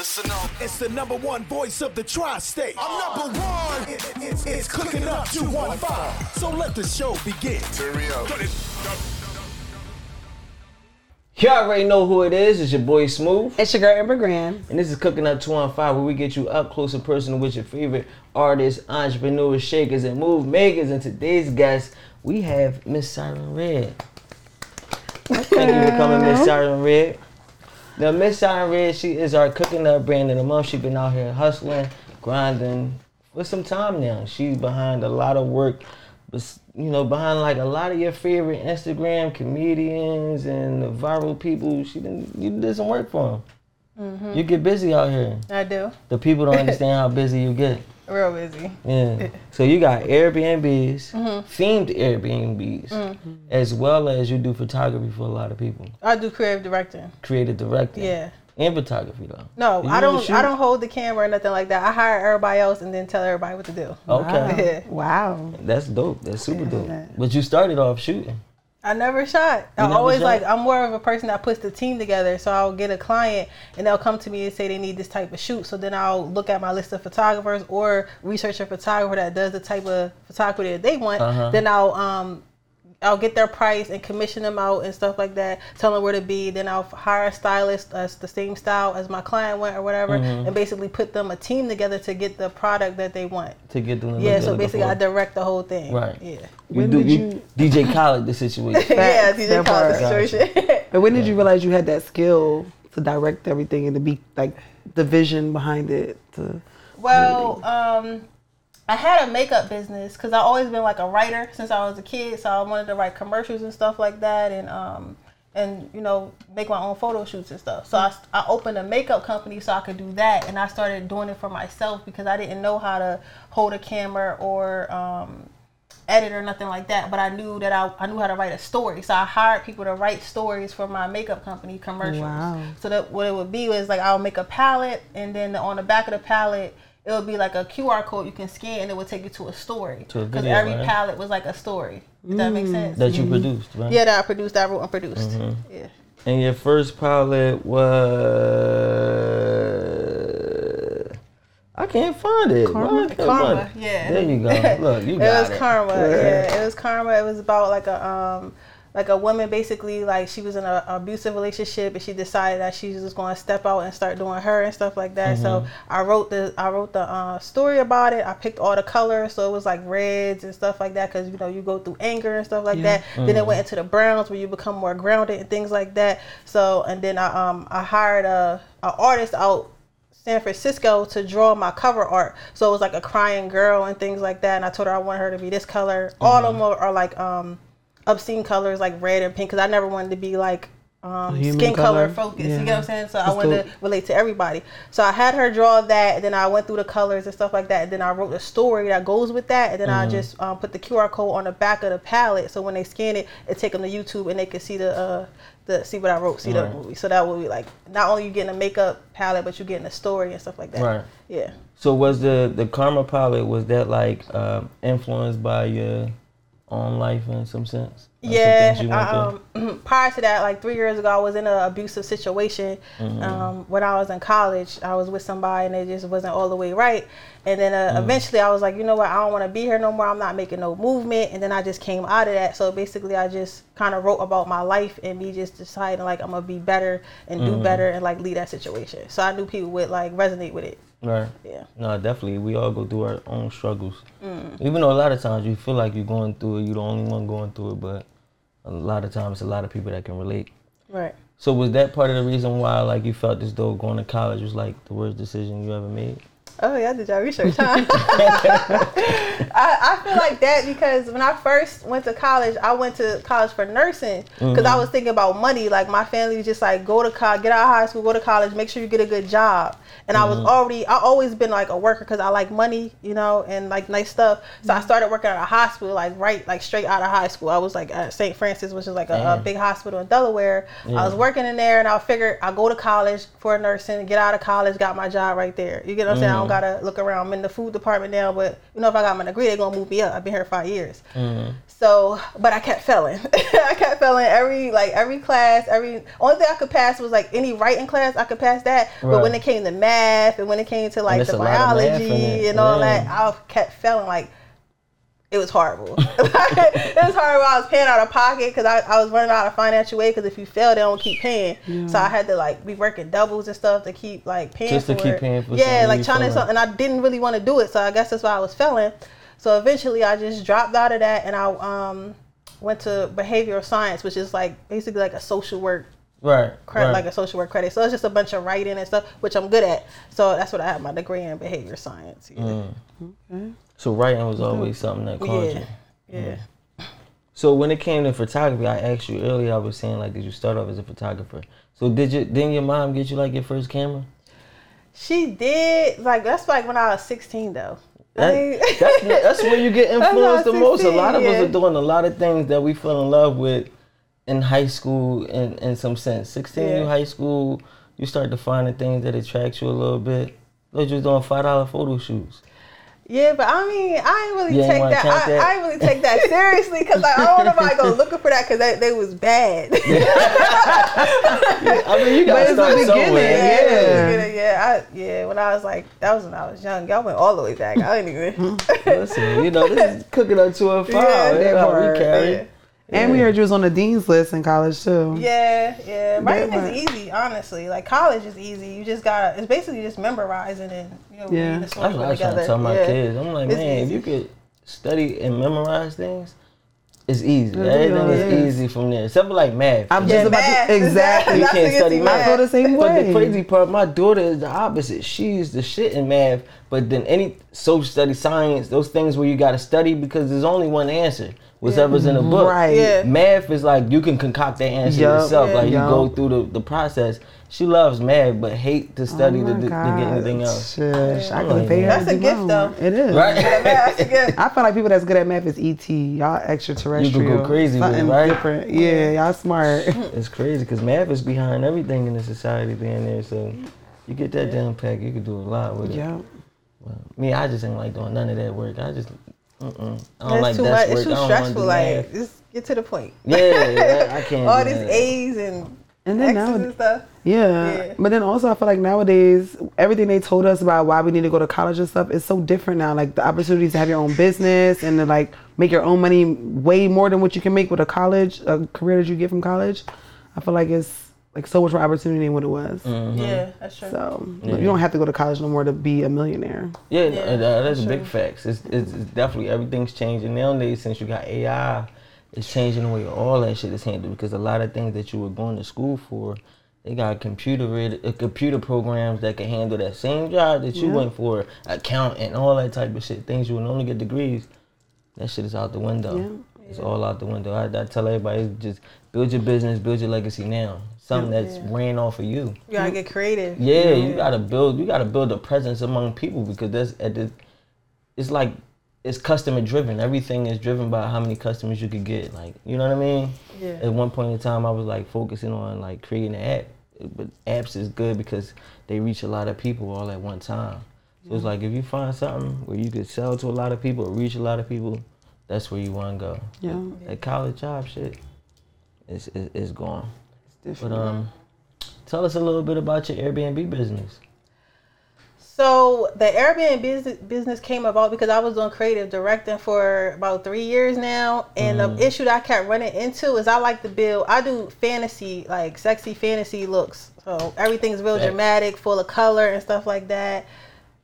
Listen up. It's the number one voice of the tri-state. I'm number one. It- it- it's, it's cooking up 215. So let the show begin. Turn me up. You already know who it is. It's your boy Smooth. It's your girl Amber Grand. And this is Cooking Up 215, where we get you up close and personal with your favorite artists, entrepreneurs, shakers, and move makers. And today's guest, we have Miss Siren Redd. Thank you for coming, Miss Siren Redd. Now, Miss Siren Redd, she is our Cooking Up brand of the month. She's been out here hustling, grinding for some time now. She's behind a lot of work, you know, behind like a lot of your favorite Instagram comedians and the viral people. She did you did some work for them. Mm-hmm. You get busy out here. I do. The people don't understand how busy you get. Real busy. Yeah. So you got Airbnbs, mm-hmm. themed Airbnbs, mm. as well as you do photography for a lot of people. I do creative directing. Creative directing. Yeah. And photography though. No, You I don't. I don't hold the camera or nothing like that. I hire everybody else and then tell everybody what to do. Okay. Yeah. Wow. That's dope. That's super dope. that. But you started off shooting. I never shot. I never always shot? like. I'm more of a person that puts the team together. So I'll get a client and they'll come to me and say they need this type of shoot. So then I'll look at my list of photographers or research a photographer that does the type of photography that they want. Uh-huh. Then I'll um. I'll get their price and commission them out and stuff like that. Tell them where to be. Then I'll hire a stylist that's the same style as my client went or whatever, Mm-hmm. and basically put them a team together to get the product that they want. To get them. Yeah, so basically I direct the whole thing. Right. Yeah. You When do did you, DJ Khaled the situation. yeah, DJ that Khaled part. situation. But when did you realize you had that skill to direct everything and to be like the vision behind it? To well, um, I had a makeup business because I always been like a writer since I was a kid. So I wanted to write commercials and stuff like that, and um, and you know make my own photo shoots and stuff. So I, I opened a makeup company so I could do that, and I started doing it for myself because I didn't know how to hold a camera or um, edit or nothing like that. But I knew that I, I knew how to write a story. So I hired people to write stories for my makeup company commercials. Wow. So that what it would be was like I'll make a palette and then on the back of the palette it would be like a QR code you can scan and it would take you to a story. Because every right? palette was like a story. Does that make sense? That you produced, right? yeah, that I produced, that I wrote and produced. Mm-hmm. Yeah. And your first pilot was I can't find it. Why I Karma, find it? yeah. There you go. Look, you got it was it. Was karma. Yeah, it was karma. It was about like a um like a woman basically like she was in an abusive relationship and she decided that she was just going to step out and start doing her and stuff like that. So Mm-hmm. I wrote the I wrote the uh, story about it. I picked all the colors, so it was like reds and stuff like that because you know you go through anger and stuff like Yeah. that. Then it went into the browns where you become more grounded and things like that. So and then I um I hired a, a artist out San Francisco to draw my cover art. So it was like a crying girl and things like that. And I told her I want her to be this color. All of them are, are like um obscene colors like red and pink because I never wanted to be like um, skin color, color? focused. Yeah. You get what I'm saying? So I wanted dope. to relate to everybody. So I had her draw that, and then I went through the colors and stuff like that. And then I wrote a story that goes with that, and then I just um, put the QR code on the back of the palette. So when they scan it, it take them to YouTube and they can see the uh, the see what I wrote, see Right. the movie. So that would be like not only you getting a makeup palette, but you getting a story and stuff like that. Right. Yeah. So was the the karma palette was that like uh, influenced by your own life in some sense? Yeah, things you went I, um, prior to that, like three years ago, I was in an abusive situation. Mm-hmm. Um, when I was in college, I was with somebody and it just wasn't all the way right. And then uh, Mm. eventually, I was like, you know what? I don't want to be here no more. I'm not making no movement. And then I just came out of that. So basically, I just kind of wrote about my life and me just deciding like I'm gonna be better and Mm-hmm. do better and like lead that situation. So I knew people would like resonate with it. Right. Yeah. No, definitely. We all go through our own struggles. Mm. Even though a lot of times you feel like you're going through it, you're the only one going through it, but a lot of times a lot of people that can relate. Right. So was that part of the reason why like you felt as though going to college was like the worst decision you ever made? Oh yeah, I did your research, huh? I, I feel like that because when I first went to college, I went to college for nursing because I mm-hmm. was thinking about money. Like my family was just like go to college, get out of high school, go to college, make sure you get a good job. And I was mm-hmm. already, I always been like a worker because I like money, you know, and like nice stuff. So I mm-hmm. started working at a hospital, like right, like straight out of high school. I was like at St. Francis, which is like a, a big hospital in Delaware. I was working in there, and I figured I go to college for nursing, get out of college, got my job right there. You get what I'm saying? Gotta look around. I'm in the food department now, but you know, if I got my degree, they're gonna move me up. I've been here five years. Mm-hmm. So, but I kept failing. I kept failing every like every class. Every only thing I could pass was like any writing class. I could pass that. But when it came to math and when it came to like the a lot of math in biology and all Yeah. that, I kept failing. Like it was horrible. it was horrible. I was paying out of pocket because I, I was running out of financial aid. Because if you fail, they don't keep paying. So I had to like be working doubles and stuff to keep like paying Just to keep it. paying for yeah, like trying to failing. something. And I didn't really want to do it. So I guess that's why I was failing. So eventually, I just dropped out of that and I um went to behavioral science, which is like basically like a social work Right. cre- right. like a social work credit. So it's just a bunch of writing and stuff, which I'm good at. So that's what I have my degree in behavior science. Yeah. Mm. So writing was always something that caught Yeah. you. Yeah. So when it came to photography, I asked you earlier. I was saying like, did you start off as a photographer? So did you? Didn't your mom get you like your first camera? She did like that's like when I was 16 though. That- that's, that's where you get influenced the most. A lot of us are doing a lot of things that we fell in love with in high school in, in some sense. 16, Yeah. you high school, you start to find the things that attract you a little bit. Was doing $5 photo shoots. Yeah, but I mean, I ain't really You take wanna that. I, that? I ain't really take that seriously because like, I don't know if I go looking for that because they, they was bad. I mean, you got But to it's the start somewhere. yeah. yeah, yeah, I, yeah. When I was like, that was when I was young. Y'all went all the way back. I didn't even. Listen, you know, this is cooking up to a file. Yeah, Yeah, that yeah, we carry. Yeah. And we heard you was on the dean's list in college too. Yeah, yeah. Writing That is easy, honestly. Like college is easy. You just gotta. It's basically just memorizing and you know Yeah. reading the That's what I code try to tell my yeah. kids. I'm like, It's man, if you could study and memorize things, it's easy. It Everything really is is. easy from there. Except for like math. I'm Yeah, just about math. to exactly. You can't study easy math. I go the same way. But the crazy part, my daughter is the opposite. She's the shit in math. But then any social study, science, those things where you got to study because there's only one answer. Whatever's in the mm-hmm. book. Right. Yeah. Math is like you can concoct that answer Yup. yourself. Yeah. Like you Yup. go through the, the process. She loves math, but hate to oh study oh to, my to, to get anything else. Shush, I I'm can like, pay her That's a gift, my though. It is. Right? That's a good. I feel like people that's good at math is ET. Y'all extraterrestrial. People go crazy with it, right? different. Yeah, y'all smart. It's crazy because math is behind everything in the society being there. So you get that down pack, you can do a lot with it. yeah. Me, I just ain't like doing none of that work. I just, mm-mm. I don't It's like too desk much. work. It's too I don't wanna stressful. Like, just get to the point. yeah, I, I can't. All do these that. A's and And then X's now, and stuff. Yeah. Yeah. But then also I feel like nowadays everything they told us about why we need to go to college and stuff is so different now. Like the opportunities to have your own business and to like make your own money way more than what you can make with a college, a career that you get from college. I feel like it's like so much more opportunity than what it was. Mm-hmm. Yeah, that's true. So Yeah. you don't have to go to college no more to be a millionaire. Yeah, Yeah, uh, that's for big sure. facts. It's, it's, it's definitely everything's changing nowadays since you got AI. It's changing the way all that shit is handled because a lot of things that you were going to school for, they got computer read, uh, computer programs that can handle that same job that you Yeah. went for, accountant, all that type of shit. Things you would only get degrees. That shit is out the window. Yeah. It's all out the window. I, I tell everybody, just build your business, build your legacy now. Something that's Yeah. ran off of you. You gotta get creative. Yeah, you gotta build. You gotta build a presence among people because that's at the. It's like it's customer driven. Everything is driven by how many customers you could get. Like you know what I mean. Yeah. At one point in time, I was like focusing on like creating an app, but apps is good because they reach a lot of people all at one time. So it's like if you find something where you could sell to a lot of people or reach a lot of people, that's where you want to go. Yeah. That college job shit, is is, is gone. It's But um, tell us a little bit about your Airbnb business. So the Airbnb business, business came about because I was doing creative directing for about three years now, and the issue that I kept running into is I like to build. I do fantasy, like sexy fantasy looks. So everything's real dramatic, full of color and stuff like that.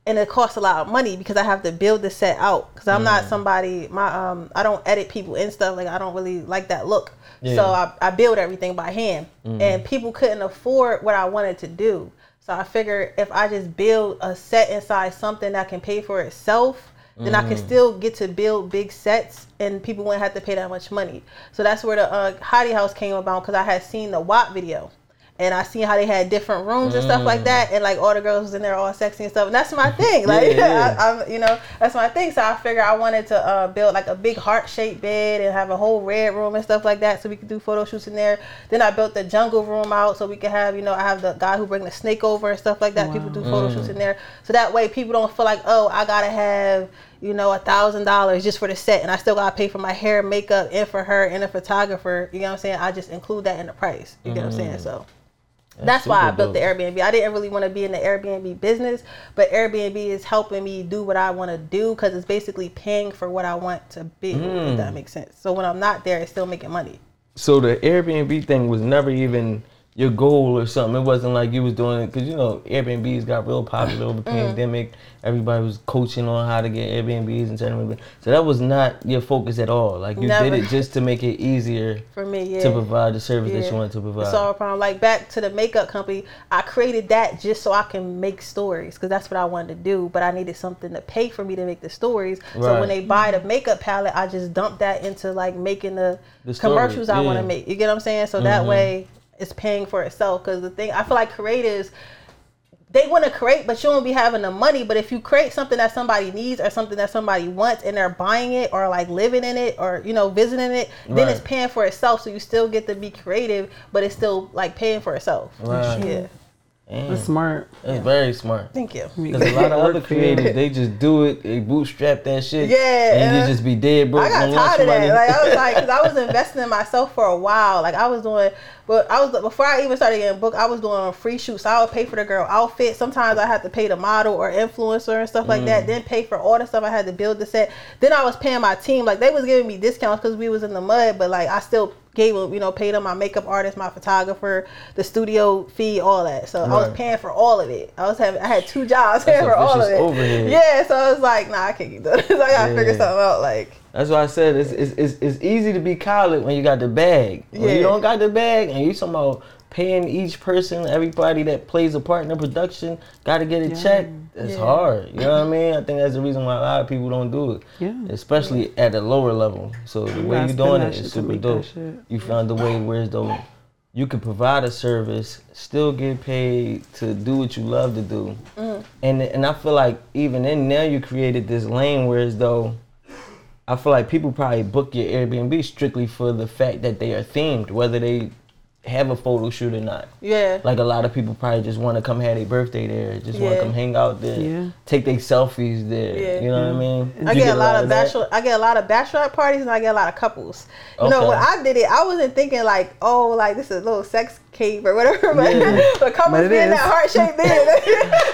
And it costs a lot of money because I have to build the set out. Because I'm not somebody. My um, I don't edit people and stuff. Like I don't really like that look. Yeah. So I, I build everything by hand, and people couldn't afford what I wanted to do. So I figured if I just build a set inside something that can pay for itself, then I can still get to build big sets and people wouldn't have to pay that much money. So that's where the uh, Hottie House came about because I had seen the WAP video. And I seen how they had different rooms and stuff like that, and like all the girls was in there all sexy and stuff, and that's my thing. Like, Mm. Yeah. I, I'm, you know, that's my thing. So I figured I wanted to uh, build like a big heart shaped bed and have a whole red room and stuff like that, so we could do photo shoots in there. Then I built the jungle room out so we could have, you know, I have the guy who bring the snake over and stuff like that. People do photo shoots in there, so that way people don't feel like, oh, I gotta have you know, a thousand dollars just for the set, and I still gotta pay for my hair, makeup, and for her and a photographer. You know what I'm saying? I just include that in the price. You get what I'm saying? So that's, why I built the. Airbnb. I didn't really want to be in the Airbnb business, but Airbnb is helping me do what I want to do because it's basically paying for what I want to be. Mm. If that makes sense. So when I'm not there, it's still making money. So the Airbnb thing was never even your goal or something. It wasn't like you was doing it because you know Airbnbs got real popular over Mm-hmm. pandemic. Everybody was coaching on how to get Airbnbs and turn them. So that was not your focus at all. Like you Never. did it just to make it easier For me, yeah. to provide the service that you wanted to provide. It's all a problem. Like back to the makeup company, I created that just so I can make stories because that's what I wanted to do. But I needed something to pay for me to make the stories. So when they buy the makeup palette, I just dump that into like making the, The story, commercials I want to make. You get what I'm saying? So that Mhm. way it's paying for itself. Because the thing I feel like creatives. They want to create, but you won't be having the money. But if you create something that somebody needs or something that somebody wants, and they're buying it or like living in it or you know visiting it, then it's paying for itself. So you still get to be creative, but it's still like paying for itself. Right. Yeah. Damn, That's smart. That's very smart. Thank you. Because a lot of other Work creators, they just do it, they bootstrap that shit. Yeah, And and you just be dead broke I got tired of that. Like I was like, because I was investing in myself for a while. Like I was doing, but I was before I even started getting booked. I was doing free shoots. So I would pay for the girl outfit. Sometimes I had to pay the model or influencer and stuff like Mm. that. Then pay for all the stuff I had to build the set. Then I was paying my team. Like they was giving me discounts because we was in the mud, but like I still gave them, you know, paid them my makeup artist, my photographer, the studio fee, all that. So I was paying for all of it. I was having, I had two jobs paying for all of it. overhead. Yeah, so I was like, nah, I can't keep doing this. I gotta figure something out. Like. That's why I said it's, it's, it's, it's easy to be collard when you got the bag. When Yeah. you don't got the bag and you talking about paying each person, everybody that plays a part in the production, got to get a check. It's Yeah. hard. You know what I mean? I think that's the reason why a lot of people don't do it. Yeah. Especially at a lower level. So the way you spend doing that it shit super dope. You found a way whereas though you can provide a service, still get paid to do what you love to do. Mm. And and I feel like even in now you created this lane whereas though I feel like people probably book your Airbnb strictly for the fact that they are themed, whether they have a photo shoot or not. Yeah. Like a lot of people probably just want to come have their birthday there, just want to come hang out there, Yeah. take their selfies there. Yeah. You know what I mm-hmm. mean? I You get a lot of that? bachelor. I get a lot of bachelorette parties, and I get a lot of couples. You know, Okay. when I did it, I wasn't thinking like, oh, like this is a little sex cave or whatever. But, Yeah. but couples But it be in that heart shaped bed.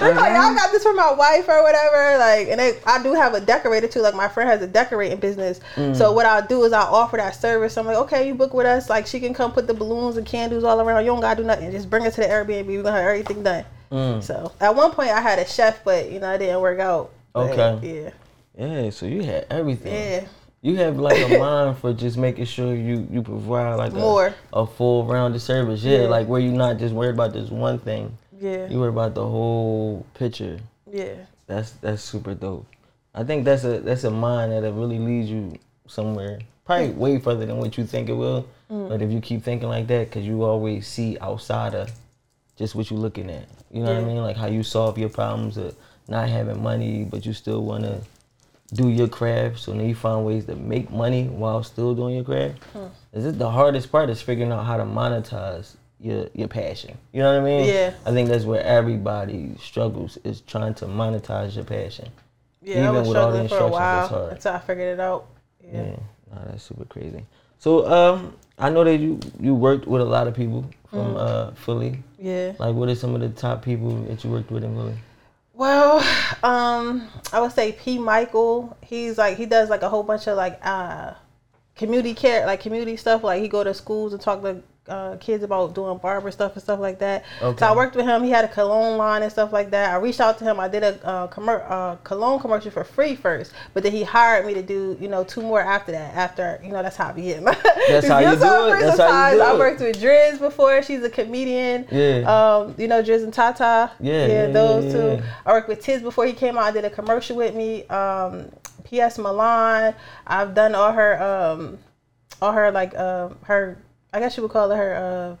Like, I got this for my wife or whatever. Like, and they, I do have a decorator too. Like my friend has a decorating business. Mm. So what I'll do is I'll offer that service. I'm like, okay, you book with us. Like she can come put the balloons and candles all around. You don't gotta do nothing. Just bring it to the Airbnb. We're gonna have everything done. Mm. So at one point I had a chef, but you know it didn't work out. But, Okay. Yeah. Yeah, so you had everything. Yeah. You have like a mind for just making sure you you provide like More. a, a full rounded service. Yeah, Yeah. like where you're not just worried about this one thing. Yeah. You worry about the whole picture. Yeah. That's that's super dope. I think that's a that's a mind that'll really lead you somewhere. Probably Mm. way further than what you think it will. But if you keep thinking like that, because you always see outside of just what you're looking at. You know what I mean? Like how you solve your problems of not having money, but you still want to do your craft. So then you find ways to make money while still doing your craft. Is it the hardest part is figuring out how to monetize your your passion. You know what I mean? Yeah. I think that's where everybody struggles is trying to monetize your passion. Yeah, I Even was with all the struggling for a instructions, while until I figured it out. Yeah. Yeah, nah, that's super crazy. So um, I know that you you worked with a lot of people from uh Philly. Yeah. Like, what are some of the top people that you worked with in Philly? Well, um, I would say P. Michael. He's like he does like a whole bunch of like uh community care, like community stuff. Like he go to schools and talk to uh, kids about doing barber stuff and stuff like that. Okay. So I worked with him. He had a cologne line and stuff like that. I reached out to him. I did a uh, commer- uh, cologne commercial for free first, but then he hired me to do you know two more after that. After you know that's how I be getting. That's how you do it. That's how you do I worked with Driz before. She's a comedian. Yeah. Um, you know Driz and Tata. Yeah, yeah, those yeah, two. yeah. I worked with Tiz before he came out. I did a commercial with me. Um, P.S. Milan. I've done all her, um, all her like um, her. I guess you would call it her. Uh,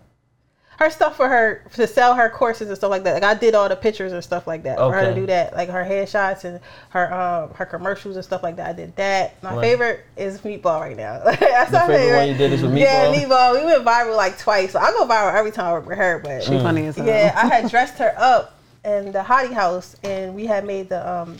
her stuff for her to sell her courses and stuff like that. Like I did all the pictures and stuff like that for her to do that, like her headshots and her um her commercials and stuff like that. I did that. My Right. favorite is Meatball right now. That's The my favorite one you did is with Yeah, Meatball? Meatball. We went viral like twice. So I go viral every time I work with her, but She funny as hell. yeah, I had dressed her up in the Hottie House, and we had made the um.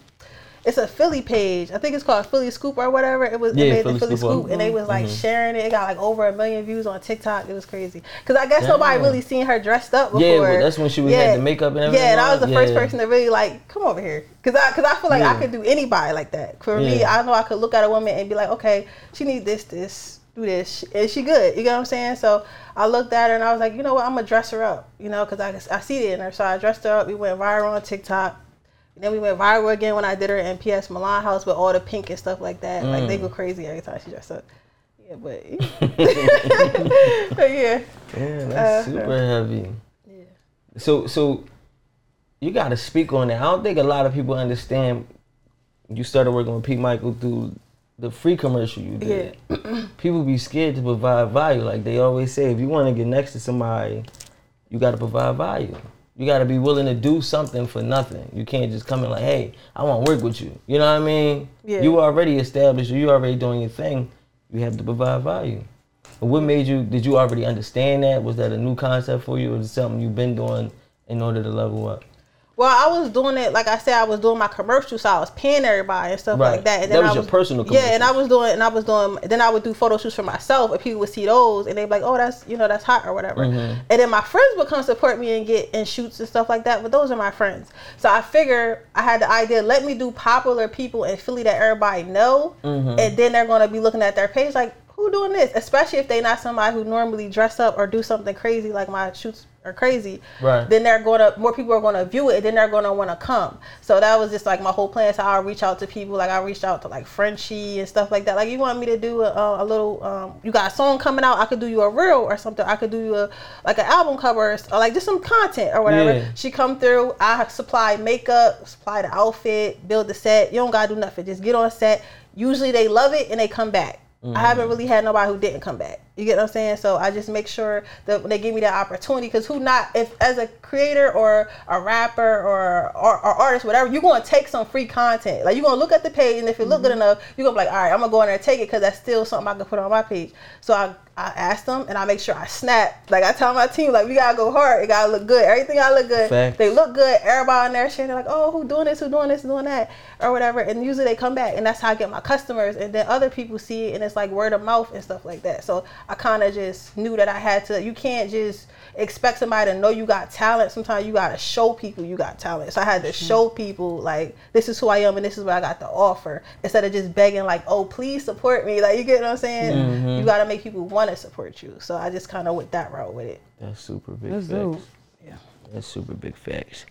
It's a Philly page. I think it's called Philly Scoop or whatever. It was Yeah, it made Philly the Philly Scoop. Scoop, and they was like Mhm. sharing it. It got like over a million views on TikTok. It was crazy because I guess nobody really seen her dressed up before. Yeah, well, that's when she was had the makeup and everything Yeah, and I was the on. first person to really like come over here because I because I feel like I could do anybody like that. For me, I know I could look at a woman and be like, okay, she need this, this, do this, and she good. You get what I'm saying? So I looked at her and I was like, you know what, I'm gonna dress her up. You know, because I I see it in her. So I dressed her up. We went viral on TikTok. And then we went viral again when I did her in PS Milan House with all the pink and stuff like that. Like they Mm. go crazy every time she dressed up. Yeah, but but yeah. Yeah, that's Uh, super heavy. Yeah. So so you got to speak on that. I don't think a lot of people understand. You started working with Pete Michael through the free commercial you did. Yeah. people be scared to provide value. Like they always say, if you want to get next to somebody, you got to provide value. You got to be willing to do something for nothing. You can't just come in like, hey, I want to work with you. You know what I mean? Yeah. You already established. You already doing your thing. You have to provide value. What made you? Did you already understand that? Was that a new concept for you, or something you've been doing in order to level up? Well, I was doing it like I said. I was doing my commercial, so I was paying everybody and stuff Right. like that. And That then was I your personal Yeah, and I was doing, and I was doing. Then I would do photo shoots for myself, and people would see those, and they'd be like, "Oh, that's you know that's hot or whatever." Mhm. And then my friends would come support me and get in shoots and stuff like that. But those are my friends, so I figure I had the idea. Let me do popular people in Philly that everybody know, Mhm. and then they're gonna be looking at their page like, "Who doing this?" Especially if they're not somebody who normally dress up or do something crazy like my shoots are crazy Right. then they're gonna more people are gonna view it and then they're gonna want to come. So that was just like my whole plan so i'll reach out to people. Like i reached out to like frenchie and stuff like that. Like you want me to do a, a little um, you got a song coming out i could do you a reel or something. I could do you a like an album cover or, like just some content or whatever. Yeah. she come through i supply makeup supply the outfit build the set. You don't gotta do nothing. Just get on set. Usually they love it and they come back. I haven't really had nobody who didn't come back. You get what I'm saying? So I just make sure that when they give me that opportunity, because who not, if as a creator or a rapper or or, or artist, whatever, you're gonna take some free content. Like you're gonna look at the page, and if it look good mm-hmm. enough, you're gonna be like, all right, I'm gonna go in there and take it because that's still something I can put on my page. So I I ask them and I make sure I snap. Like I tell my team, like we gotta go hard. It gotta look good. Everything gotta look good. Facts. They look good. Everybody in there sharing. They're like, oh, who doing this? Who doing this? Who doing that? Or whatever. And usually they come back, and that's how I get my customers. And then other people see it, and it's like word of mouth and stuff like that. So I kind of just knew that I had to. You can't just expect somebody to know you got talent. Sometimes you gotta show people you got talent. So I had to show people like this is who I am and this is what I got to offer instead of just begging like, oh, please support me. Like you get what I'm saying? Mhm. You gotta make people want to support you. So I just kind of went that route with it. That's super big That's facts. dope. Yeah. That's super big facts.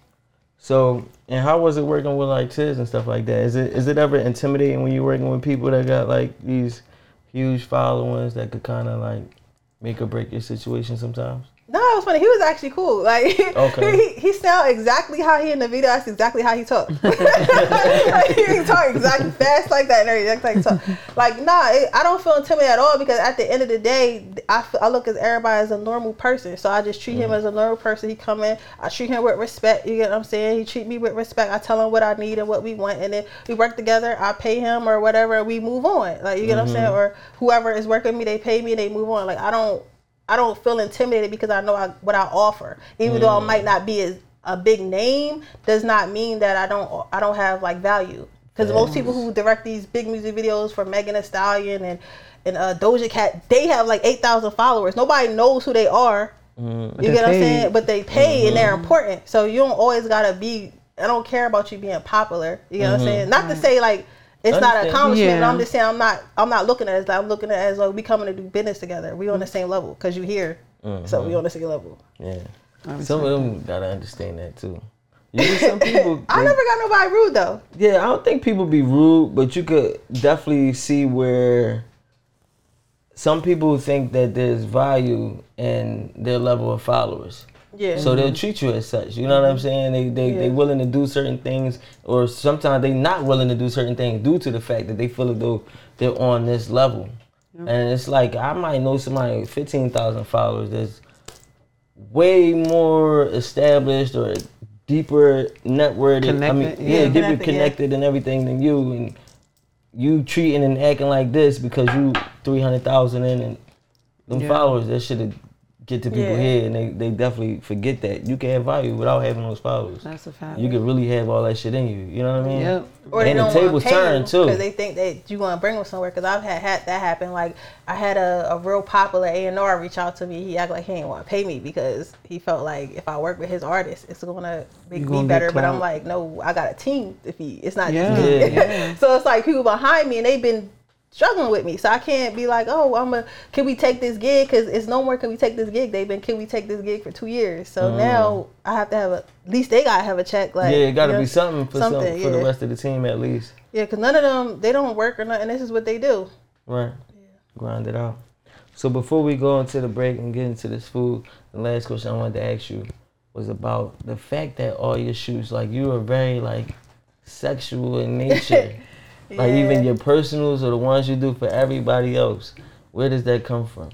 So, and how was it working with like kids and stuff like that? Is it is it ever intimidating when you're working with people that got like these huge followings that could kind of like make or break your situation sometimes? No, it was funny. He was actually cool. Like Okay. he, he sound exactly how he in the video. That's exactly how he talk. like, he talk exactly fast like that and everything. Like, like nah, it, I don't feel intimidated at all because at the end of the day, I, I look at everybody as a normal person. So I just treat him mm-hmm. as a normal person. He come in, I treat him with respect. You get what I'm saying? He treat me with respect. I tell him what I need and what we want, and then we work together. I pay him or whatever, we move on. Like you get what I'm mm-hmm. saying? Or whoever is working with me, they pay me and they move on. Like I don't. I don't feel intimidated because I know I, what I offer. Even though I mm. might not be as a big name, does not mean that I don't I don't have like value. Because most people who direct these big music videos for Megan Thee Stallion and and uh, Doja Cat, they have like eight thousand followers. Nobody knows who they are. Mm. You they're get what I'm saying? But they pay and they're mm-hmm. important. So you don't always gotta be. I don't care about you being popular. You get what I'm mm-hmm. saying? Not to mm-hmm. say like it's not an Understand. accomplishment. Yeah. But I'm just saying I'm not. I'm not looking at it as that. I'm looking at it as like we coming to do business together. We on the same level because you here. So we mm-hmm. on the same level. Yeah. I Some of them gotta understand that too. You get some people. I never got nobody rude though. Yeah, I don't think people be rude, but you could definitely see where some people think that there's value in their level of followers. Yeah. So they'll mm-hmm. treat you as such. You know what I'm mm-hmm. saying? They they they Yeah. willing to do certain things, or sometimes they not willing to do certain things due to the fact that they feel as though they're on this level. And it's like I might know somebody with fifteen thousand followers that's way more established or deeper networked. I mean, Connected, yeah, yeah. deeper Connected, yeah. connected and everything than you, and you treating and acting like this because you three hundred thousand in and them Yeah. followers. That should get to people Yeah. here, and they, they definitely forget that you can have value without having those followers. That's a fact. You can really have all that shit in you. You know what I mean? Yep. Or they and the don't tables turn too. because they think that you want to bring them somewhere. Because I've had, had that happen. Like I had a, a real popular A and R reach out to me. He acted like he didn't want to pay me because he felt like if I work with his artist, it's gonna make me gonna get better. But I'm like, no, I got a team. If he, it's not Yeah, just me. yeah. so it's like people behind me, and they've been struggling with me. So I can't be like, oh, I'm a. Can we take this gig? Because it's no more. Can we take this gig? They've been. Can we take this gig for two years? So now I have to have a. At least they gotta have a check. Like Mm. yeah, it got to you know, be something for some, something, for the rest of the team at least. Yeah, because none of them they don't work or nothing. This is what they do. Right. Yeah. Grind it out. So before we go into the break and get into this food, the last question I wanted to ask you was about the fact that all your shoots, like you are very like sexual in nature. Like even your personals or the ones you do for everybody else. Where does that come from?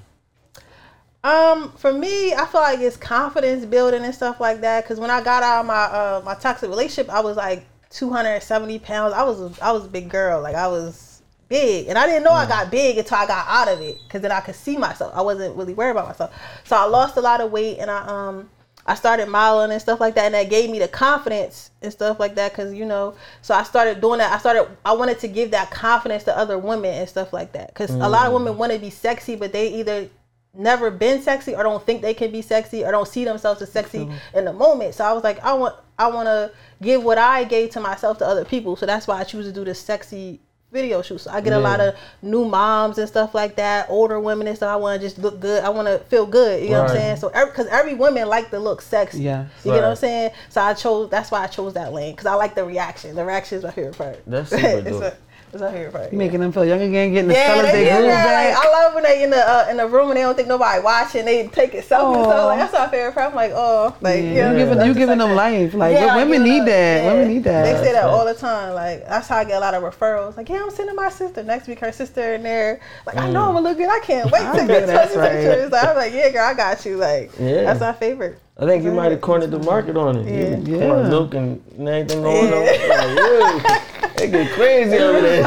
Um, for me, I feel like it's confidence building and stuff like that. Because when I got out of my uh, my toxic relationship, I was like 270 pounds. I was a, I was a big girl. Like I was big, and I didn't know I got big until I got out of it. Because then I could see myself. I wasn't really worried about myself. So I lost a lot of weight, and I um I started modeling and stuff like that, and that gave me the confidence and stuff like that. Because you know, so I started doing that. I started. I wanted to give that confidence to other women and stuff like that. Because a lot of women mm. want to be sexy, but they either never been sexy or don't think they can be sexy or don't see themselves as sexy in the moment. So I was like, I want I want to give what I gave to myself to other people. So that's why I choose to do the sexy video shoots. So I get a lot of new moms and stuff like that, older women and stuff. I want to just look good. I want to feel good. You know what I'm saying? So because every, woman like to look sexy. Yeah. You get what I'm saying? So I chose. That's why I chose that lane because I like the reaction. The reaction is my favorite part. That's super dope. My, it's my favorite part. You making them feel young again, getting the Yeah, fellas they they groove that. back. Like, I love when they in the uh, in the room and they don't think nobody watching. They take it selfie and Aw. stuff. Like that's my favorite part. I'm like, oh, like Yeah, you, know, you giving you giving like them that. life. Like Yeah, women need them- that. yeah. Women need that. They say that all the time. Like that's how I get a lot of referrals. Like, yeah, I'm sending my sister next week. Her sister in there. Like, I know I'm gonna look good. I can't wait to get that's some right. pictures. Like, I'm like, yeah, girl, I got you. Like, Yeah. that's my favorite. I think you might have cornered the market on it. Yeah. You Yeah. milk and anything going on. Yeah. Like, yo, they get crazy over there.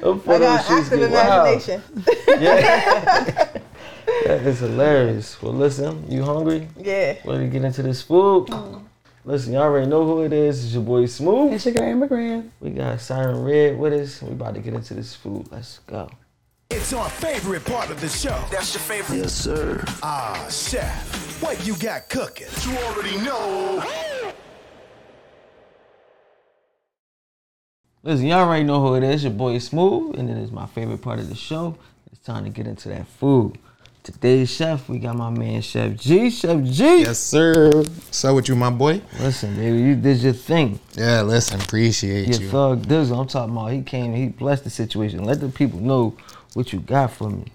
Them I photo got shoots active get wild. imagination. Yeah. that is hilarious. Well, listen, you hungry? Yeah. Ready to get into this food? Mm. Listen, y'all already know who it is. It's your boy Smooth. It's your girl Amber Grand. We got Siren Redd with us. We about to get into this food. Let's go. It's our favorite part of the show. That's your favorite. Yes, sir. Ah, chef, what you got cooking? You already know. Listen, y'all already know who it is. Your boy Smooth, and it is my favorite part of the show. It's time to get into that food. Today's chef, we got my man Chef G. Chef G. Yes, sir. So with you, my boy? Listen, baby, you did your thing. Yeah, listen, appreciate Your you. thug Dizzle. I'm talking about. He came. He blessed the situation. Let the people know what you got for me.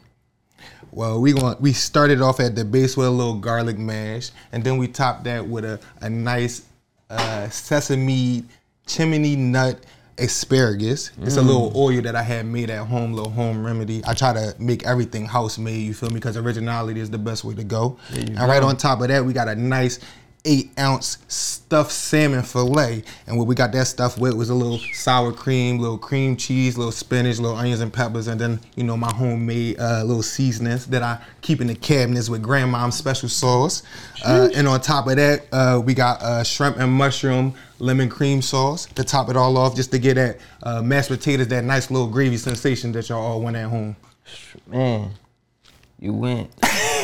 Well, we going we started off at the base with a little garlic mash, and then we topped that with a, a nice uh, sesame chimney nut asparagus. It's a mm. little oil that I had made at home, little home remedy. I try to make everything house made, you feel me? Because originality is the best way to go. And right on top of that, we got a nice eight ounce stuffed salmon fillet. And what we got that stuff with was a little sour cream, little cream cheese, little spinach, little onions and peppers, and then, you know, my homemade uh, little seasonings that I keep in the cabinets with grandmom's special sauce. Uh, and on top of that, uh, we got uh, shrimp and mushroom lemon cream sauce to top it all off, just to get that uh, mashed potatoes, that nice little gravy sensation that y'all all want at home. Man, you went.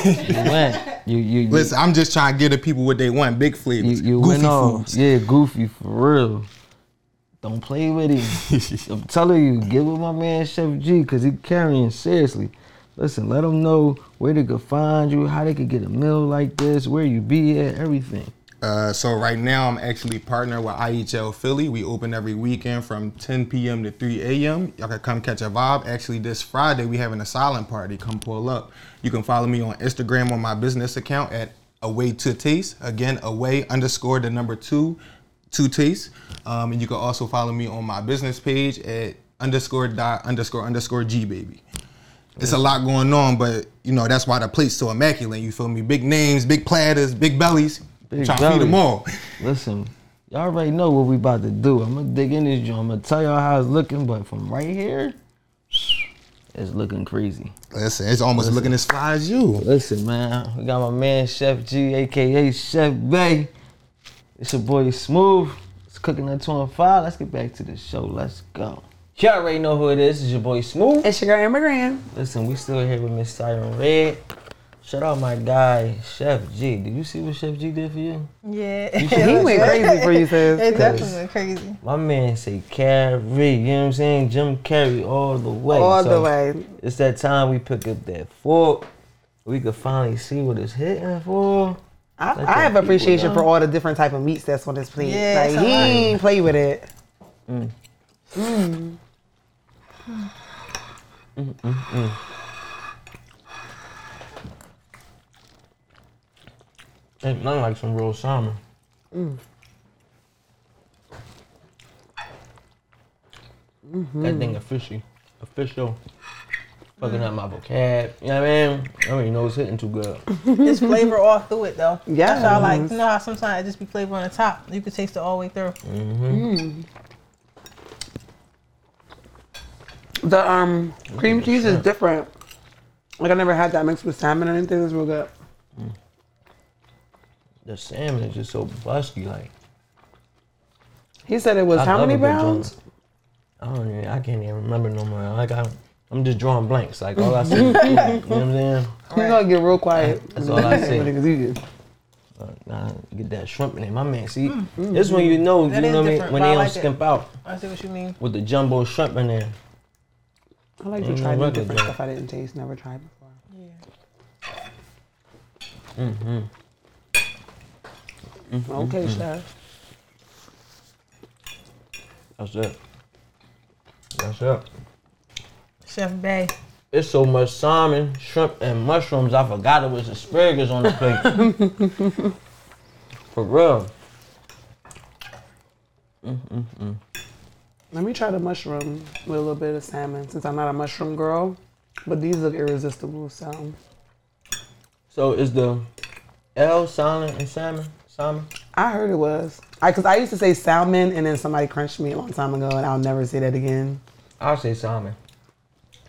you went. You you you, Listen, I'm just trying to give the people what they want, big you, flavors, you goofy went off. foods. Yeah, goofy for real. Don't play with him. I'm telling you, get with my man Chef G because he carrying seriously. Listen, let them know where they could find you, how they could get a meal like this, where you be at, everything. Uh, so right now I'm actually partnered with IHL Philly. We open every weekend from 10 p.m. to 3 a.m. Y'all can come catch a vibe. Actually, this Friday we having a silent party. Come pull up. You can follow me on Instagram on my business account at Away to Taste. Again, Away underscore the number two to Taste. Um, and you can also follow me on my business page at underscore dot underscore underscore G baby. it's a lot going on, but you know that's why the plate's so immaculate. You feel me? Big names, big platters, big bellies. Big Trying to feed them all. Listen, y'all already know what we about to do. I'm gonna dig in this joint. I'm gonna tell y'all how it's looking, but from right here, it's looking crazy. Listen, it's almost looking as fly as you. Listen, man, we got my man Chef G, aka Chef Bay. It's your boy Smooth. It's cooking at 25. Let's get back to the show. Let's go. Y'all already know who it is. It's your boy Smooth. It's your girl Amber Grand. Listen, we still here with Miss Siren Redd. Shout out my guy Chef G. Did you see what Chef G did for you? Yeah. He went crazy for you, sis. It definitely went crazy. My man say carry, you know what I'm saying? Jim Carrey all the way. All So, the way. It's that time we pick up that fork. We could finally see what it's hitting for. I, I have appreciation for all the different type of meats that's on this plate. Yeah, like he ain't play with it. Mm. Mm. Mm, Ain't nothing like some real salmon. Mm-hmm. That thing official. Official. Fucking up my vocab. You know what I mean? I don't even know it's hitting too good. It's flavor all through it though. Yeah. That's how I like. Mm-hmm. You know how sometimes it just be flavor on the top. You can taste it all the way through. Mm-hmm. Mm. The um cream cheese is different. Like I never had that mixed with salmon or anything. It's real good. The salmon is just so busty. Like, He said it was I how love many a good pounds? joint. I don't even, I can't even remember no more. Like, I, I'm just drawing blanks. Like, all I see is food, You know what I'm saying? You gonna get real quiet. That's all I say. Because you- Uh, nah, get that shrimp in there. My man, see, mm, mm, this when you mm. know, That you is know what I mean? different, When but they don't like it. skimp out I see what you mean. with the jumbo shrimp in there. I like to Ain't try new record different joint. stuff I didn't taste, never tried before. Mm-hmm. Mhm. Okay, mhm. chef. That's it. That's it. Chef Bay. It's so much salmon, shrimp, and mushrooms. I forgot it was asparagus on the plate. For real. Mm, mm, mm. Let me try the mushroom with a little bit of salmon since I'm not a mushroom girl. But these look irresistible, so So is the L silent and salmon? Salmon? I heard it was. I cause I used to say salmon and then somebody crunched me a long time ago and I'll never say that again. I'll say salmon.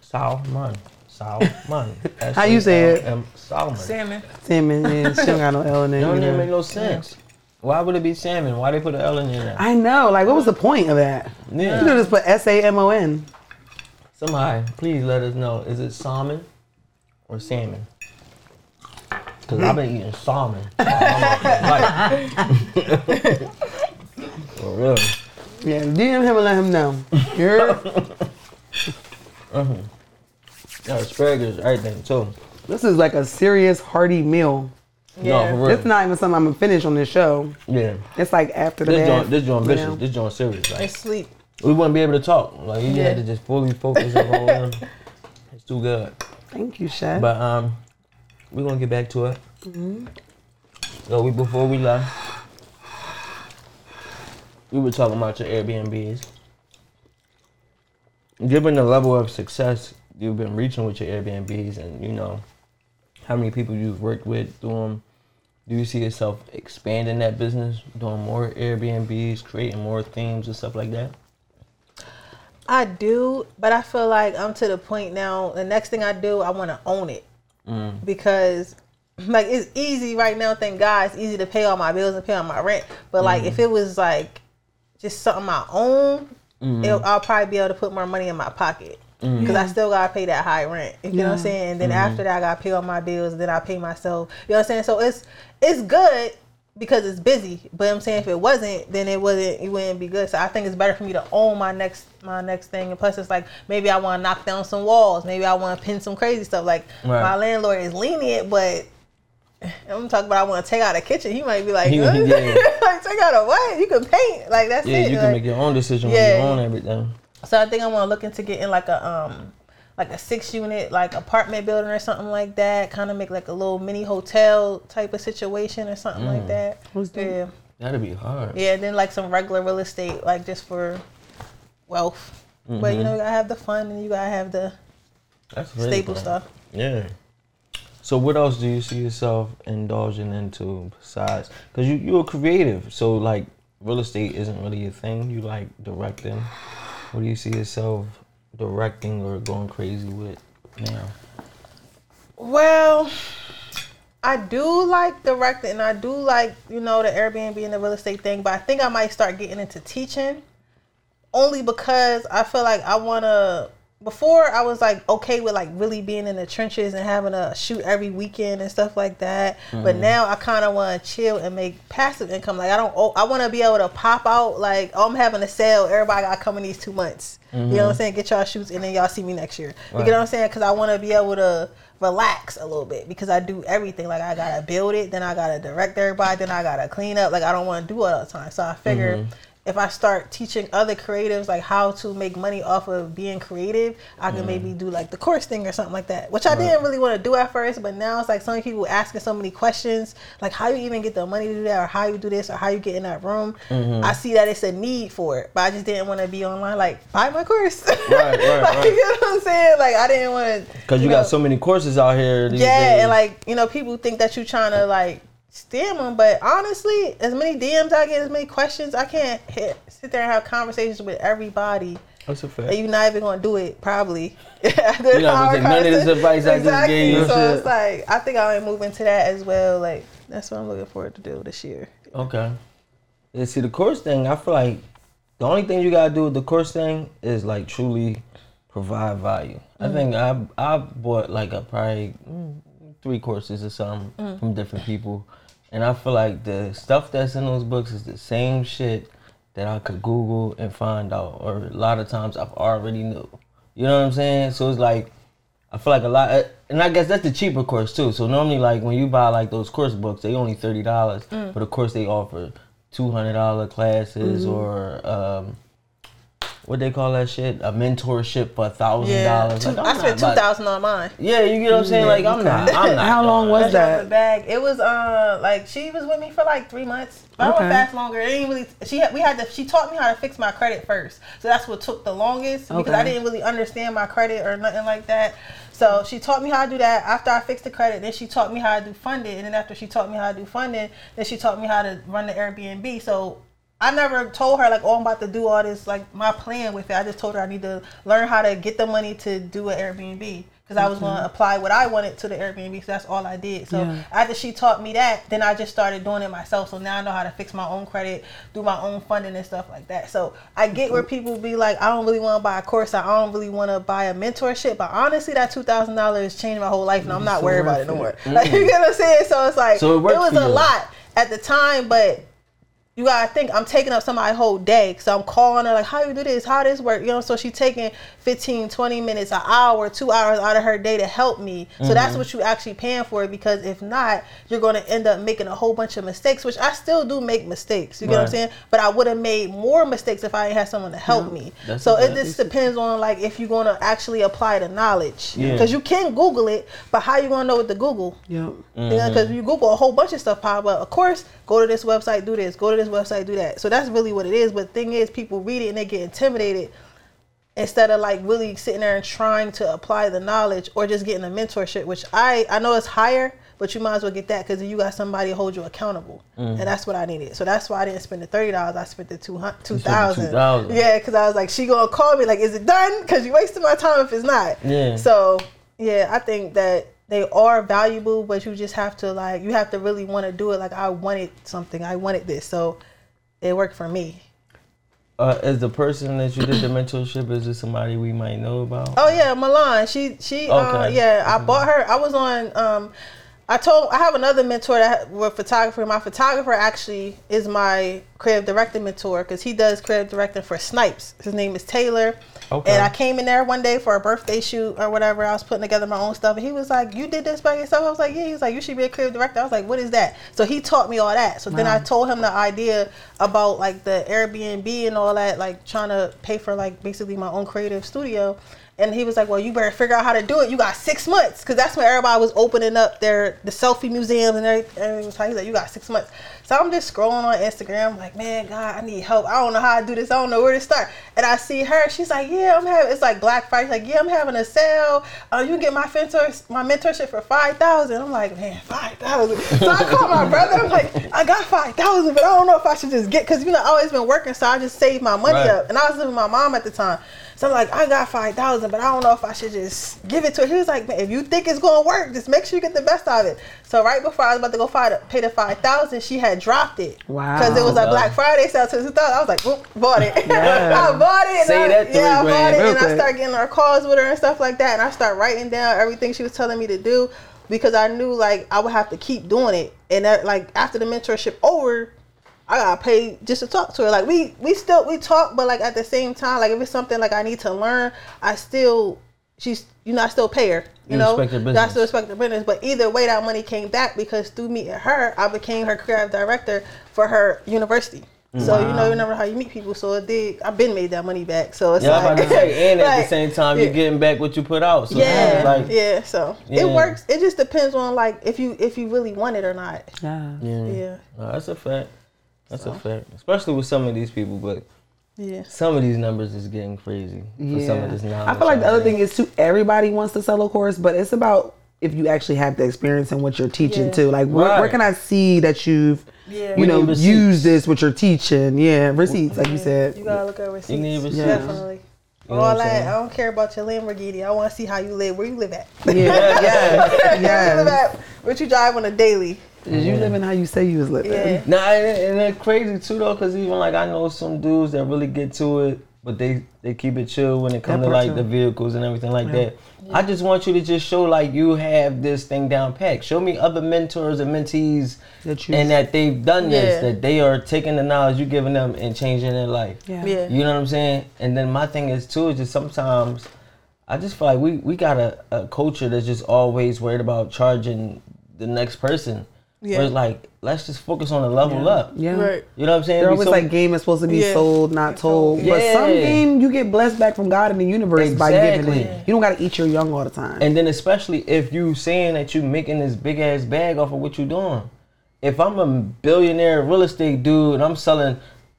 Salmon. Salmon. How you say it? S-A-L-M- Salmon. Salmon. Salmon, yeah, she don't got no L in it. Don't even make no sense. Why would it be salmon? Why they put an L in there? I know, like what was the point of that? You Yeah. could just put S A M O N. Somebody, please let us know. Is it salmon or salmon? Cause I've been eating salmon. Like- For real. Yeah, DM him and let him know. You're, Yeah, asparagus, everything too. this is like a serious hearty meal. No, for real. It's not even something I'm gonna finish on this show. yeah. It's like after the This bath, joint, this joint you know? This joint serious. Like It's sleep. we wouldn't be able to talk. Like you Yeah. had to just fully focus on all of them. It's too good. Thank you, chef. But um, we're gonna get back to it. So mm-hmm. we before we left, we were talking about your Airbnbs. Given the level of success you've been reaching with your Airbnbs, and you know how many people you've worked with through them, do you see yourself expanding that business, doing more Airbnbs, creating more themes and stuff like that? I do, but I feel like I'm to the point now. The next thing I do, I want to own it Mm. because, like, it's easy right now. Thank God, it's easy to pay all my bills and pay all my rent. But like, if mm. it was like just something I own, mm-hmm. it'll, I'll probably be able to put more money in my pocket mm-hmm. because I still gotta pay that high rent. You know what I'm saying? And then mm-hmm. after that, I gotta pay all my bills. And then I pay myself. You know what I'm saying? So it's it's good because it's busy. But I'm saying if it wasn't, then it wasn't. It wouldn't be good. So I think it's better for me to own my next my next thing. And plus, it's like maybe I want to knock down some walls. Maybe I want to pin some crazy stuff. Like Right. my landlord is lenient, but. I'm talking about I want to take out a kitchen. He might be like, He- "Huh? yeah. like take out a what? You can paint. Like that's Yeah, it. you can Like- make your own decision Yeah. when you own everything. so I think I want to look into getting like a um like a six unit like apartment building or something like that. Kind of make like a little mini hotel type of situation or something like mm. that. What's that? Yeah, That'd be hard. yeah. And then like some regular real estate like just for wealth. But you mm-hmm. know you gotta have the fun and you gotta have the That's staple cool. stuff. Yeah. So what else do you see yourself indulging into besides? Because you you're creative, so like real estate isn't really your thing. You like directing. What do you see yourself directing or going crazy with now? Well, I do like directing and I do like, you know, the Airbnb and the real estate thing, but I think I might start getting into teaching only because I feel like I want to before I was like okay with like really being in the trenches and having to shoot every weekend and stuff like that. But mm-hmm. now I kind of want to chill and make passive income. Like I don't, oh, I want to be able to pop out like oh, I'm having a sale. Everybody got in these two months. You know what I'm mm-hmm. saying? Get y'all shoots and then y'all see me next year. You Right. get what I'm saying? Because I want to be able to relax a little bit because I do everything. Like I gotta build it, then I gotta direct everybody, then I gotta clean up. Like I don't want to do it all the time. So I figure mm-hmm. If I start teaching other creatives like how to make money off of being creative, I can maybe mm. do like the course thing or something like that. Which I didn't really want to do at first, but now it's like so many people asking so many questions, like how you even get the money to do that, or how you do this, or how you get in that room. Mm-hmm. I see that it's a need for it, but I just didn't want to be online like buy my course. right, like, right. You know what I'm saying? Like I didn't want to. Because you got so many courses out here. These Yeah, days. and like you know, people think that you're trying to like scam them, but honestly, as many DMs I get, as many questions, I can't hit, sit there and have conversations with everybody. that's a fact. And you're not even gonna do it probably. You're not gonna take none of this advice I just gave you. So Shit. it's like I think I might move into that as well. Like that's what I'm looking forward to do this year. Okay. Yeah, see the course thing, I feel like the only thing you gotta do with the course thing is like truly provide value. I think I I bought like a probably mm, three courses or something from different people, and I feel like the stuff that's in those books is the same shit that I could Google and find out, or a lot of times I've already knew. You know what I'm saying? So it's like I feel like a lot, uh, and I guess that's the cheaper course too. So normally, like when you buy like those course books, they only thirty dollars, mm. but of course they offer two hundred dollar classes mm-hmm. or um, what they call that shit, a mentorship for a thousand dollars. two, I'm not spent two about- on mine. Yeah, you get what I'm saying? Like I'm not. I'm not. How long was I that? bag. It was uh like she was with me for like three months. But I went fast longer. It ain't really. She had, we had to. She taught me how to fix my credit first. So that's what took the longest because I didn't really understand my credit or nothing like that. So she taught me how to do that. After I fixed the credit, then she taught me how to do funding. And then after she taught me how to do funding, then she taught me how to run the Airbnb. So I never told her like, oh, I'm about to do all this like my plan with it. I just told her I need to learn how to get the money to do an Airbnb because I was going to apply what I wanted to the Airbnb. So that's all I did. So Yeah. after she taught me that, then I just started doing it myself. So now I know how to fix my own credit, do my own funding and stuff like that. So I get where people be like, I don't really want to buy a course. I don't really want to buy a mentorship. But honestly, that two thousand dollars changed my whole life, and I'm not so worried about it no more. it. Like you get what I'm saying? So it's like So it it, was a lot at the time, but you gotta think I'm taking up somebody's whole day. So I'm calling her like, how you do this? How does this work? You know, so she's taking 15, 20 minutes, an hour, two hours out of her day to help me. So that's Mm-hmm. what you actually paying for because if not, you're gonna end up making a whole bunch of mistakes, which I still do make mistakes. You get what I'm saying? But I would have made more mistakes if I ain't had someone to help me. That's so it just depends on like if you're gonna actually apply the knowledge. Yeah. Because you can Google it, but how you gonna know what to Google? Yep. Yeah, because you Google a whole bunch of stuff pop up. Of course, go to this website, do this. Go to this website, do that. So that's really what it is. But the thing is, people read it and they get intimidated instead of like really sitting there and trying to apply the knowledge or just getting a mentorship. Which I I know it's higher, but you might as well get that because you got somebody to hold you accountable, mm. and that's what I needed. So that's why I didn't spend the thirty dollars. I spent the two thousand. $2,000. Yeah, because I was like, she gonna call me like, is it done? Because you wasted my time if it's not. Yeah. So yeah, I think that they are valuable, but you just have to like you have to really want to do it. Like I wanted something, I wanted this, so it worked for me. Uh, is the person that you did the mentorship is this somebody we might know about? Oh yeah, Milan. She she uh, yeah. I bought her. I was on. Um, I told I have another mentor that with photographer. My photographer actually is my creative directing mentor because he does creative directing for Snipes. His name is Taylor. Okay. And I came in there one day for a birthday shoot or whatever. I was putting together my own stuff, and he was like, "You did this by yourself?" I was like, "Yeah." He was like, "You should be a creative director." I was like, "What is that?" So he taught me all that. So then I told him the idea about like the Airbnb and all that, like trying to pay for like basically my own creative studio. And he was like, "Well, you better figure out how to do it. You got six months, because that's when everybody was opening up their the selfie museums and everything. everything was like, he's like, you got six months." So I'm just scrolling on Instagram, like, man, God, I need help. I don't know how to do this. I don't know where to start. And I see her. She's like, yeah, I'm having. It's like Black Friday. She's like, yeah, I'm having a sale. Uh, you can get my mentor, my mentorship for five thousand. I'm like, man, five thousand. So I call my brother. I'm like, I got five thousand, but I don't know if I should just get because you know I always been working, so I just saved my money Right. up. And I was living with my mom at the time. So I'm like, I got five thousand, but I don't know if I should just give it to her. He was like, if you think it's gonna work, just make sure you get the best out of it. So right before I was about to go find, pay the five thousand, she had dropped it. Wow. Because it was a Wow. Black Friday sale to two thousand. I was like, whoop, bought it. Yeah. I bought it. and Say I, that three yeah, I bought it, real and I start getting our calls with her and stuff like that. And I start writing down everything she was telling me to do because I knew like I would have to keep doing it. And that, like after the mentorship over, I gotta pay just to talk to her. Like we we still we talk, but like at the same time, like if it's something like I need to learn, I still she's you know I still pay her. You, You know, respect her I still respect her business. But either way, that money came back because through meeting her, I became her creative director for her university. Mm. So you know, you never know how you meet people. So it did. I've been made that money back. So it's Yeah, like, say, and at like, the same time, yeah. you're getting back what you put out. So yeah, like, yeah. So Yeah. it works. It just depends on like if you if you really want it or not. Yeah. yeah. Yeah, No, that's a fact. That's a fact. Especially with some of these people, but yeah. some of these numbers is getting crazy for some of this knowledge. I feel like the other thing is too. Everybody wants to sell a course, but it's about if you actually have the experience and what you're teaching Yeah. too. Like, where, where can I see that you've, Yeah. you know, need used this what you're teaching? Yeah, receipts, like you said. You gotta look at receipts. need receipts. Definitely. know All I'm that. saying? I don't care about your Lamborghini. I want to see how you live. Where you live at? Yeah, yeah, Where you live yeah. at? What you drive on a daily? Is you living how you say you was living? Yeah. Nah, and, and it's crazy too though, cause even like I know some dudes that really get to it, but they they keep it chill when it comes to like too. the vehicles and everything like that. I just want you to just show like you have this thing down packed. Show me other mentors and mentees That you- and that they've done this, Yeah. that they are taking the knowledge you're giving them and changing their life. Yeah. Yeah. You know what I'm saying? And then my thing is too is just sometimes I just feel like we, we got a, a culture that's just always worried about charging the next person. Yeah. Where it's like, let's just focus on the level up. Yeah. Right. You know what I'm saying? They're always so- like game is supposed to be Yeah. sold, not told. But some game you get blessed back from God in the universe by giving it. You don't gotta eat your young all the time. And then especially if you saying that you making this big ass bag off of what you doing. If I'm a billionaire real estate dude and I'm selling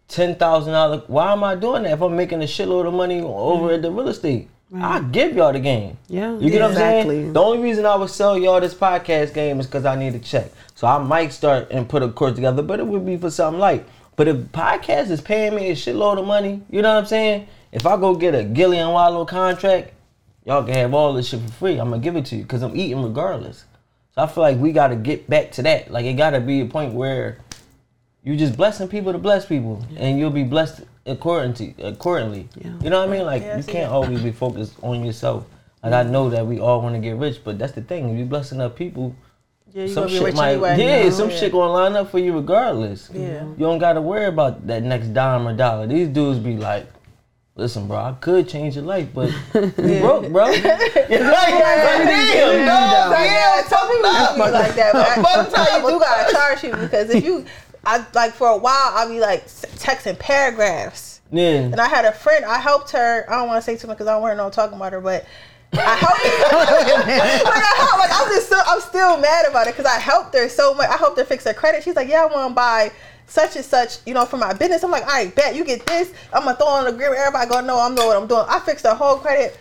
ten thousand dollars, why am I doing that? If I'm making a shitload of money over at the real estate, I give y'all the game. Yeah, you get what I'm saying. The only reason I would sell y'all this podcast game is because I need a check. So I might start and put a course together, but it would be for something like. But if podcast is paying me a shitload of money, you know what I'm saying? If I go get a Gillie and Wallo contract, y'all can have all this shit for free. I'm gonna give it to you because I'm eating regardless. So I feel like we gotta get back to that. Like it gotta be a point where you're just blessing people to bless people, and you'll be blessed accordingly. Accordingly, uh, Yeah. you know what I mean? Like Yeah, you can't that. always be focused on yourself. Like I know that we all want to get rich, but that's the thing. If you blessing up people, Yeah, some shit might anyway. yeah, No, some shit gonna line up for you regardless. Yeah. You don't gotta worry about that next dime or dollar. These dudes be like, listen, bro, I could change your life, but you broke, bro. You're like, damn, dog, Like, yeah, yeah, some people tough do be like that, but Fuck sometimes you do gotta charge people because if you, I like for a while I'll be like texting paragraphs, Yeah. and I had a friend I helped her. I don't want to say too much because I don't want to know I'm talking about her, but. I helped her. like I helped, like I'm just so, I'm still mad about it because I helped her so much. I helped her fix her credit. She's like, yeah, I want to buy such and such, you know, for my business. I'm like, all right, bet you get this. I'm gonna throw on an agreement. Everybody gonna know I'm know what I'm doing. I fixed her whole credit.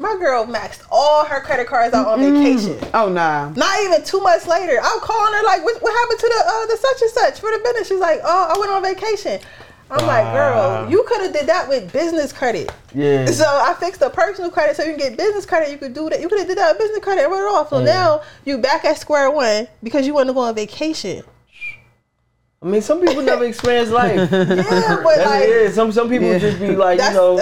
My girl maxed all her credit cards out on vacation. oh nah. Not even two months later, I'm calling her like, "What, what happened to the uh, the such and such for the business?" She's like, "Oh, I went on vacation." I'm like, "Girl, you could have did that with business credit." Yeah. So I fixed the personal credit so you can get business credit. You could do that. You could have did that with business credit and wrote it off. So Yeah. now you back at square one because you want to go on vacation. I mean, some people never experience life. Yeah, but That's like it. Some some people Yeah. just be like, that's you know.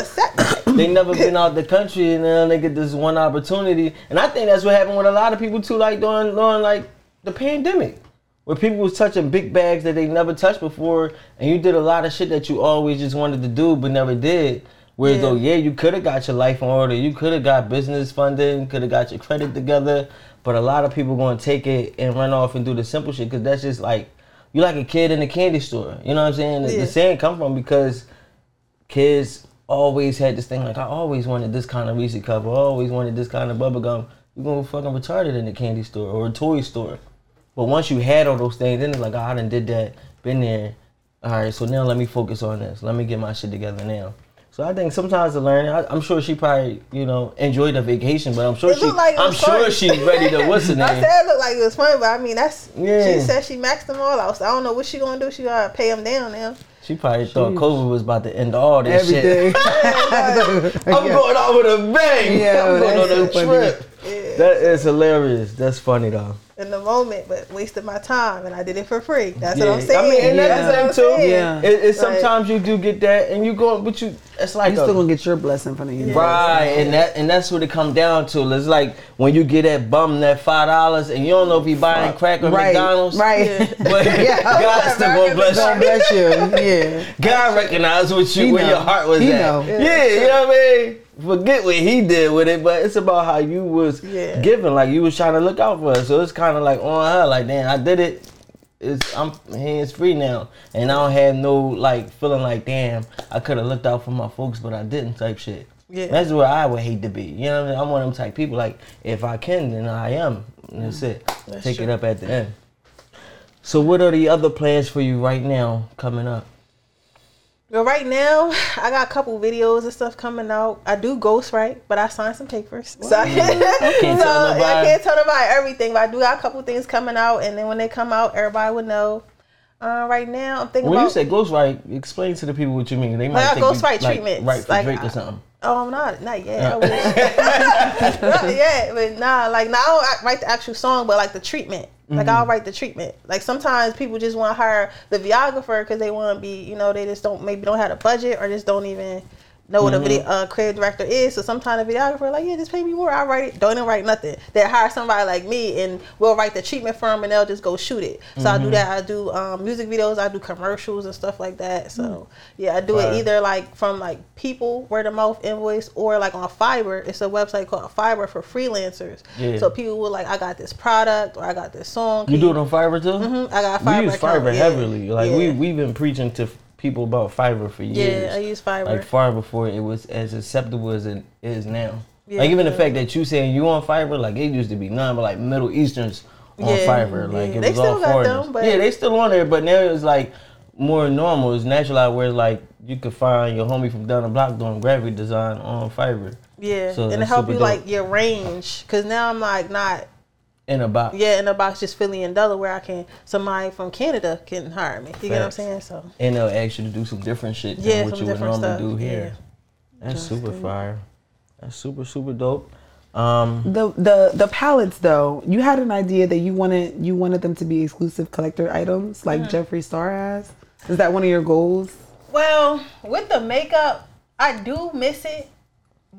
They never been out the country and then they get this one opportunity. And I think that's what happened with a lot of people too, like during during like the pandemic. Where people was touching big bags that they never touched before and you did a lot of shit that you always just wanted to do but never did. Whereas Yeah. though, yeah, you could have got your life in order, you could have got business funding, could have got your credit together, but a lot of people gonna take it and run off and do the simple shit because that's just like you like a kid in a candy store. You know what I'm saying? The- Yeah. The saying come from because kids always had this thing like I always wanted this kind of Reese cup, I always wanted this kind of bubble gum. You gonna fucking retarded in the candy store or a toy store. But once you had all those things, then it's like oh, I done did that been there. All right, so now let me focus on this. Let me get my shit together now. So I think sometimes the learning, I, I'm sure she probably, you know, enjoyed the vacation, but I'm sure she, like I'm sure she's ready to what's the name. I said it looked like it was fun, but I mean that's Yeah. she said she maxed them all out. So I don't know what she gonna do. She gonna pay them down now. She probably thought COVID was about to end all this Everything. shit. I'm going out with a bang. Yeah, I'm going on a trip. That is hilarious. That's funny though. In the moment, but wasted my time and I did it for free. That's Yeah. what I'm saying. I mean, and that's That's the what thing too. Yeah. It, it's Right. sometimes you do get that, and you go, but you, it's like You a- still gonna get your blessing from the universe. Right, and that and that's what it come down to. It's like when you get that bum that five dollars and you don't know if he buying crack or Right, McDonald's. right. But God still gonna bless God you. bless you. Yeah. God recognized what you He where know. your heart was He at. know. Yeah, you know what I mean? Forget what he did with it, but it's about how you was Yeah. giving, like you was trying to look out for us. So it's kind of like on her, like damn, I did it. It's I'm hands free now, and I don't have no like feeling like damn, I could have looked out for my folks, but I didn't type shit. Yeah. That's where I would hate to be. You know what I mean? I'm one of them type people. Like if I can, then I am. And that's it. Take it up at the end. So what are the other plans for you right now coming up? Well, right now, I got a couple videos and stuff coming out. I do ghostwrite, but I signed some papers. So I can't, Can't so I can't tell nobody everything, but I do got a couple things coming out, and then when they come out, everybody would know. Uh, right now, I'm thinking When you about. say ghostwrite, explain to the people what you mean. They might think ghostwrite you, like, treatments, Right for like, Drake or I- something. Oh, I'm not, not yet. I wish. not yet, but nah. Like now, I don't write the actual song, but like the treatment. Like I'll mm-hmm. write the treatment. Like sometimes people just want to hire the videographer because they want to be, you know, they just don't maybe don't have a budget or just don't even know what a video uh, creative director is. So sometimes a videographer like, yeah, just pay me more. I write it. Don't even write nothing. They hire somebody like me and we'll write the treatment for them, and they'll just go shoot it. So I do that. I do um, music videos. I do commercials and stuff like that. So yeah, I do Fire. it either like from like people word of mouth invoice or like on Fiverr. It's a website called Fiverr for freelancers. Yeah. So people will like, I got this product or I got this song. You do it on Fiverr too? Mhm, I got a We use Fiverr heavily. Like we Yeah. we've been preaching to people about Fiverr for years. Yeah, I use Fiverr. Like far before it was as acceptable as it is now. Yeah, like even the fact that you saying you on Fiverr, like it used to be none but like Middle Easterns on Yeah, Fiverr. Like yeah. it They was still all got foreigners. them, but- yeah, they still on there, but now it's like more normal. It's naturalized where it's like you could find your homie from down the block doing graphic design on Fiverr yeah, So and it help you dope. like your range. Cause now I'm like not in a box. yeah in a box just Philly and Delaware. I can somebody from Canada can hire me. You get what I'm saying? So And they'll ask you to do some different shit than Yeah, what some you would different normally stuff, do here. That's super fire. That's super super dope. Um, The the the palettes though, you had an idea that you wanted you wanted them to be exclusive collector items like Mm-hmm. Jeffree Star has. Is that one of your goals? Well, with the makeup, I do miss it,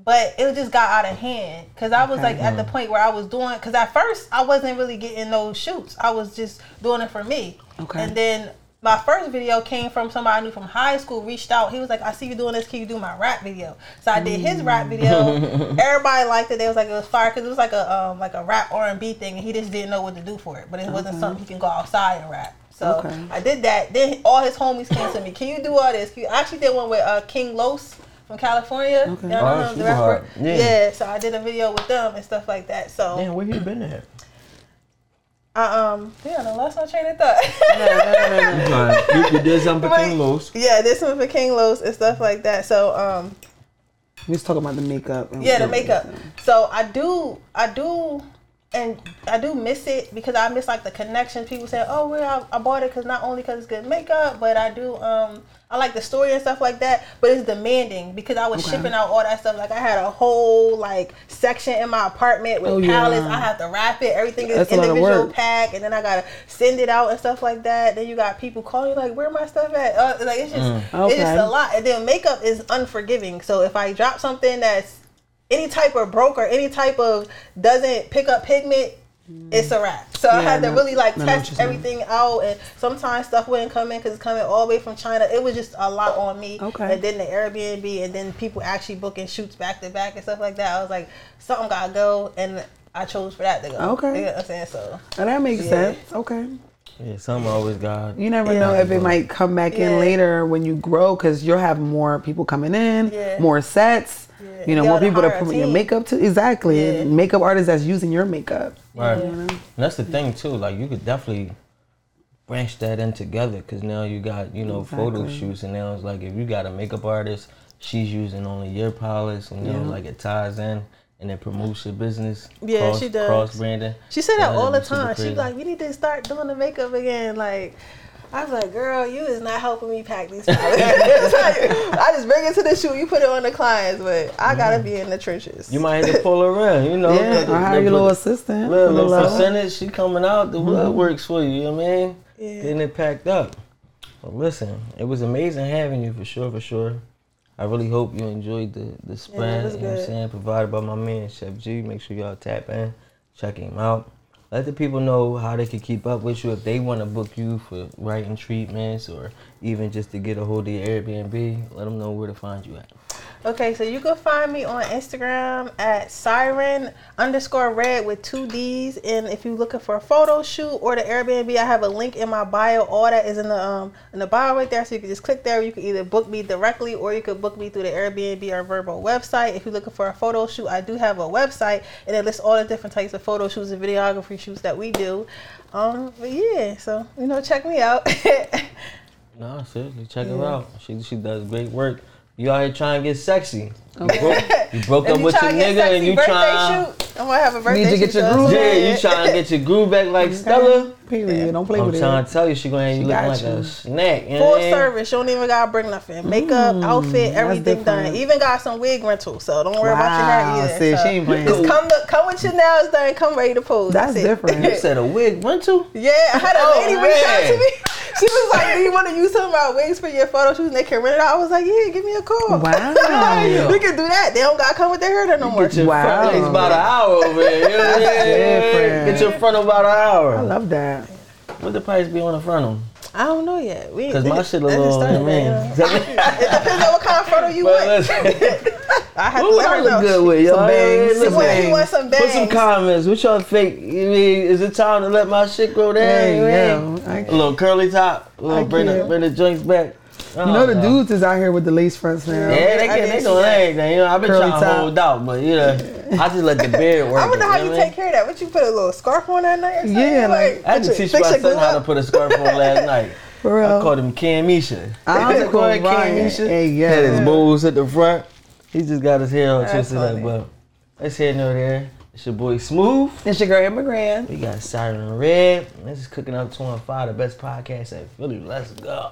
but it just got out of hand because I was Okay. like at the point where I was doing because at first I wasn't really getting those shoots. I was just doing it for me. Okay. And then my first video came from somebody I knew from high school. Reached out. He was like, "I see you doing this. Can you do my rap video?" So I did his rap video. Everybody liked it. They was like, "It was fire" because it was like a um, like a rap R and B thing, and he just didn't know what to do for it. But it wasn't something he can go outside and rap. So Okay. I did that. Then all his homies came to me. Can you do all this? Can you-" I actually did one with uh, King Los from California. Okay. Y'all Oh, him, super the rapper. Yeah. Yeah. So I did a video with them and stuff like that. So damn, where you been at? I um yeah, I lost my train of thought. you, you did something for King Los. yeah, this one for King Los and stuff like that. So um We was talking about the makeup. and- yeah, the makeup. So I do, I do, and I do miss it because I miss like the connection. People say, "Oh, well, I, I bought it because not only because it's good makeup, but I do, um, I like the story and stuff like that. But it's demanding because I was Okay. shipping out all that stuff. Like I had a whole like section in my apartment with Oh, yeah. I have to wrap it. Everything is That's a lot of individual pack, and then I gotta send it out and stuff like that. Then you got people calling like, "Where my stuff at?" Uh, like it's just, it's just a lot. And then makeup is unforgiving. So if I drop something that's any type of broke or any type of doesn't pick up pigment, it's a wrap. So I Yeah, had to no- really like I know what test you're everything out, and sometimes stuff wouldn't come in because it's coming all the way from China. It was just a lot on me. Okay. And then the Airbnb, and then people actually booking shoots back to back and stuff like that. I was like, something gotta go, and I chose for that to go. Okay. You know what I'm saying? So Oh, that makes Yeah. sense. Okay. Yeah, some always got. You never Yeah. know if it might come back Yeah. in later when you grow because you'll have more people coming in, Yeah. more sets, Yeah. you know, You more people to hire a promote your makeup to. Exactly. Yeah. Makeup artists that's using your makeup. Right. And that's the thing too. Like you could definitely branch that in together because now you got you know photo shoots and now it's like if you got a makeup artist, she's using only your palettes and you know like it ties in and it promotes your business. Yeah, cross, she does. Cross branding. She said that all the that'd be super time. She's like, "We need to start doing the makeup again." Like, I was like, "Girl, you is not helping me pack these palettes." Like, I just bring it to the shoe. You put it on the clients, but I gotta be in the trenches. Mm-hmm. You might have to pull her in, you know. Yeah, the- or hire the- your little assistant. Little, for the little level. percentage, she coming out, the wood works for you, you know what I mean? Yeah. Getting it packed up. Well, listen, it was amazing having you for sure, for sure. I really hope you enjoyed the, the spread, was you know what I'm saying? Provided by my man, Chef G. Make sure y'all tap in, check him out. Let the people know how they can keep up with you if they want to book you for writing treatments or even just to get a hold of your Airbnb. Let them know where to find you at. Okay, so you can find me on Instagram at siren underscore red with two D's. And if you're looking for a photo shoot or the Airbnb, I have a link in my bio. All that is in the um in the bio right there. So you can just click there. You can either book me directly or you could book me through the Airbnb or Vrbo website. If you're looking for a photo shoot, I do have a website and it lists all the different types of photo shoots and videography shoots that we do. Um, but yeah, so you know, check me out. No, seriously, check her out. She she does great work. You out here trying to get sexy. You broke, you broke up with your to nigga and you trying. shoot, I'm gonna have a birthday Need to get your groove Yeah, Yeah. you trying to get your groove back like Stella. Period. Don't play with me. I'm trying to tell you, she gonna have you She looking like you. a snack. You Full mean? service. You don't even gotta bring nothing. Makeup, mm, outfit, everything done. Even got some wig rental, so don't worry about your Wow, hair either. see, so she ain't playing. Just come to, come with your nails done. Come ready to pose. That's it. different. You said a wig rental? yeah, I had a Oh, lady reach out to me. She was like, "Do you want to use some of our wigs for your photo shoots?" And they can rent it out. I was like, "Yeah, give me a call." Wow. we can do that. They don't gotta come with their hair done no more. Get your Wow. front legs about an hour over here. You know what I mean? different. Get your front about an hour. I love that. What the price be on the front of them? I don't know yet. We Cause my shit a I just little, you know started what I mean? It depends on what kind of photo you But want. I have to what let I her look know. good with, y'all? Some bangs, some What, you want some Put some comments. What y'all think? You mean, is it time to let my shit grow down? Hey, You yo, mean? I- a little curly top. A little I bring the, bring the joints back. Oh, you know the dudes is out here with the lace fronts now. Yeah, they I can. did They see doing that. everything. You know, I've been Curly trying to top. hold out, but you know, I just let the beard work. I wonder it, how know you what take care of that. What you put a little scarf on that night? Or something? Yeah, like- I had to teach your- my fix your son how to put a scarf on last night. For real. I called him Camisha. I was Go ahead. Camisha. Hey, yeah. Had his bows at the front. He just got his hair all twisted up. funny. But let's head over there. It's your boy Smooth. It's your girl Amber Grand. We got Siren Redd. This is Cooknup 215, the best podcast at Philly. Let's go.